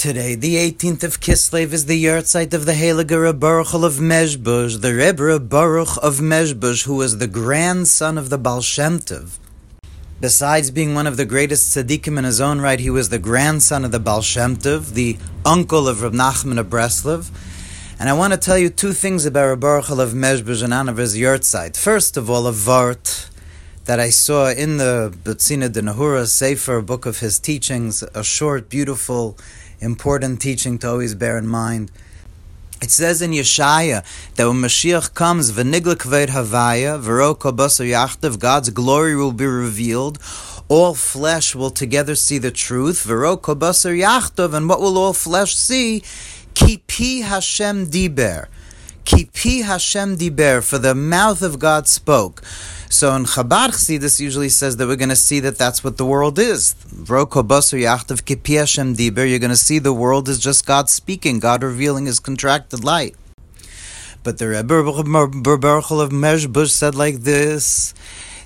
Today, the 18th of Kislev, is the yahrzeit of the Heilige Rebbe of Mezhbush, the Rebbe Baruch of Mezhbush, who was the grandson of the Baal Shem Tov. Besides being one of the greatest tzaddikim in his own right, he was the grandson of the Baal Shem Tov, the uncle of Reb Nachman of Breslov. And I want to tell you two things about Rebbe Baruch of Mezhbush and honor of his yahrzeit. First of all, a vart that I saw in the Betzina de Nahura Sefer, book of his teachings, a short, beautiful, important teaching to always bear in mind. It says in Yeshaya that when Mashiach comes, v'nigla kved havaya, v'ro kobasar yachtav, God's glory will be revealed. All flesh will together see the truth. V'ro kobasar yachtav, and what will all flesh see? Kipi Hashem diber. Kipi Hashem diber, for the mouth of God spoke. So in Chabad Chassidus usually says that we're going to see that that's what the world is. You're going to see the world is just God speaking, God revealing His contracted light. But the Rebbe Baruch of Mezhbush said like this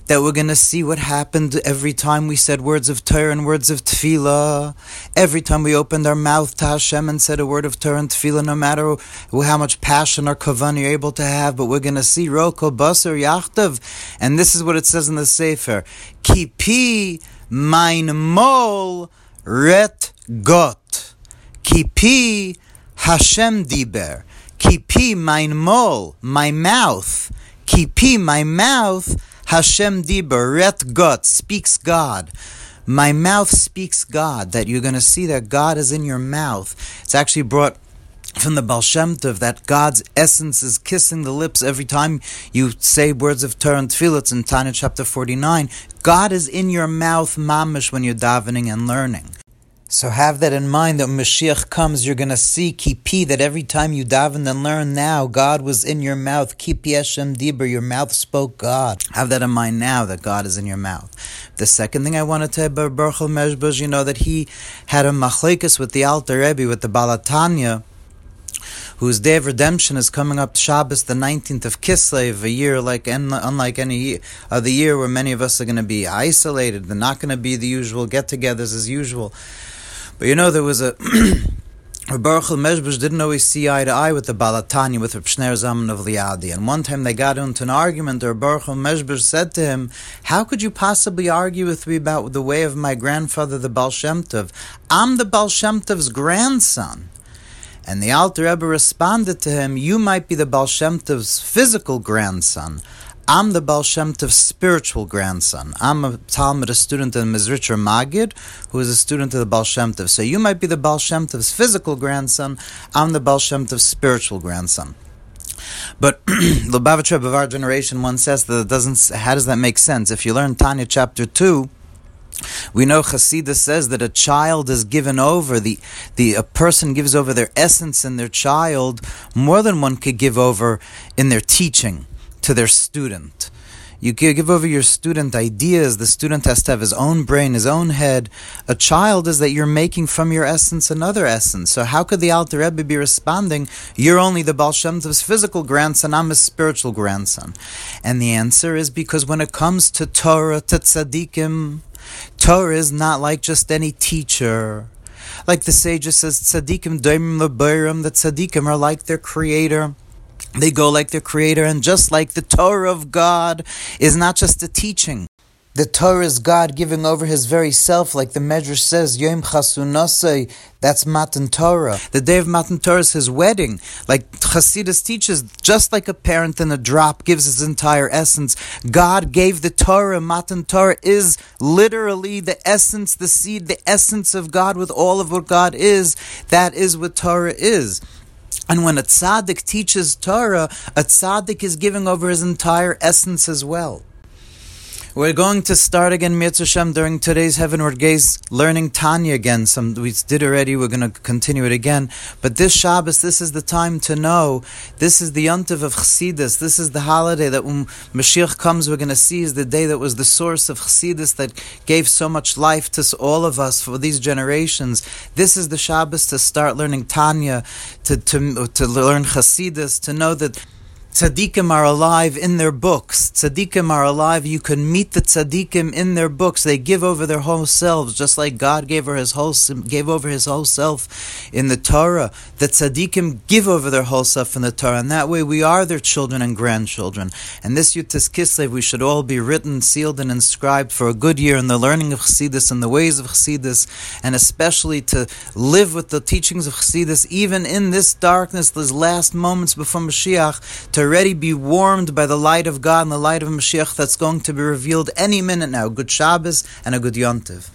that we're going to see what happened every time we said words of Torah and words of Tefillah. Every time we opened our mouth to Hashem and said a word of Torah and Tefillah, no matter how much passion or kavan you're able to have, but we're going to see Roko Basar Yachtav. And this is what it says in the Sefer. Kipi mein mol ret got. Kipi Hashem diber. Kipi mein mol, my mouth. Kipi my mouth Hashem Diber, Ret God, speaks God. My mouth speaks God, that you're going to see that God is in your mouth. It's actually brought from the Baal Shem Tov that God's essence is kissing the lips every time you say words of Torah and Tefillah. in Tanya chapter 49. God is in your mouth, mamish, when you're davening and learning. So have that in mind that when Mashiach comes, you're going to see kipi, that every time you daven and learn now, God was in your mouth. Kipi Hashem Dibur, your mouth spoke God. Have that in mind now, that God is in your mouth. The second thing I want to tell about Berchel Mezhbush, you know, that he had a machlekes with the Alter Rebbe, with the Baal HaTanya, whose day of redemption is coming up Shabbos, the 19th of Kislev, a year like unlike any uh, the year where many of us are going to be isolated. They're not going to be the usual get-togethers as usual. But you know, there was a. Baruch Mezhbush didn't always see eye to eye with the Baal HaTanya, with Reb Shneur Zalman of Liadi. And one time they got into an argument, or Baruch Mezhbush said to him, How could you possibly argue with me about the way of my grandfather, the Baal Shem Tov? I'm the Baal Shem Tov's grandson. And the Alter Rebbe responded to him, You might be the Baal Shem Tov's physical grandson. I'm the Baal Shem Tov's spiritual grandson. I'm a talmid, a student in Mezritcher Maggid, who is a student of the Baal Shem Tov. So you might be the Baal Shem Tov's physical grandson. I'm the Baal Shem Tov's spiritual grandson. But the Lubavitch of our generation once says that it doesn't. How does that make sense? If you learn Tanya chapter two, we know Chassidus says that a child is given over, the, the a person gives over their essence in their child more than one could give over in their teaching to their student. You give over your student ideas. The student has to have his own brain, his own head. A child is that you're making from your essence another essence. So how could the Alter Rebbe be responding, you're only the Baal Shem Tov's physical grandson, I'm his spiritual grandson? And the answer is because when it comes to Torah, to tzaddikim, Torah is not like just any teacher. Like the sages says, tzaddikim doimim lebayrim, that tzaddikim are like their creator. They go like their creator, and just like the Torah of God is not just a teaching. The Torah is God giving over His very self, like the Medrash says, Yom Chasunasei, that's Matan Torah. The day of Matan Torah is His wedding. Like Chassidus teaches, just like a parent in a drop gives his entire essence, God gave the Torah. Matan Torah is literally the essence, the seed, the essence of God with all of what God is. That is what Torah is. And when a tzaddik teaches Torah, a tzaddik is giving over his entire essence as well. We're going to start again Mitzvah during today's Heavenward Gaze, learning Tanya again. Some we did already. We're going to continue it again. But this Shabbos, this is the time to know. This is the Yontiv of Chassidus. This is the holiday that when Mashiach comes, we're going to see is the day that was the source of Chassidus that gave so much life to all of us for these generations. This is the Shabbos to start learning Tanya, to to to learn Chassidus, to know that Tzaddikim are alive in their books. Tzaddikim are alive. You can meet the tzaddikim in their books. They give over their whole selves, just like God gave over his whole gave over his whole self in the Torah. The tzaddikim give over their whole self in the Torah, and that way we are their children and grandchildren. And this Yud Tes Kislev, we should all be written, sealed, and inscribed for a good year in the learning of Chassidus and the ways of Chassidus, and especially to live with the teachings of Chassidus, even in this darkness, these last moments before Mashiach, to already be warmed by the light of God and the light of Mashiach that's going to be revealed any minute now. Good Shabbos and a good Yontiv.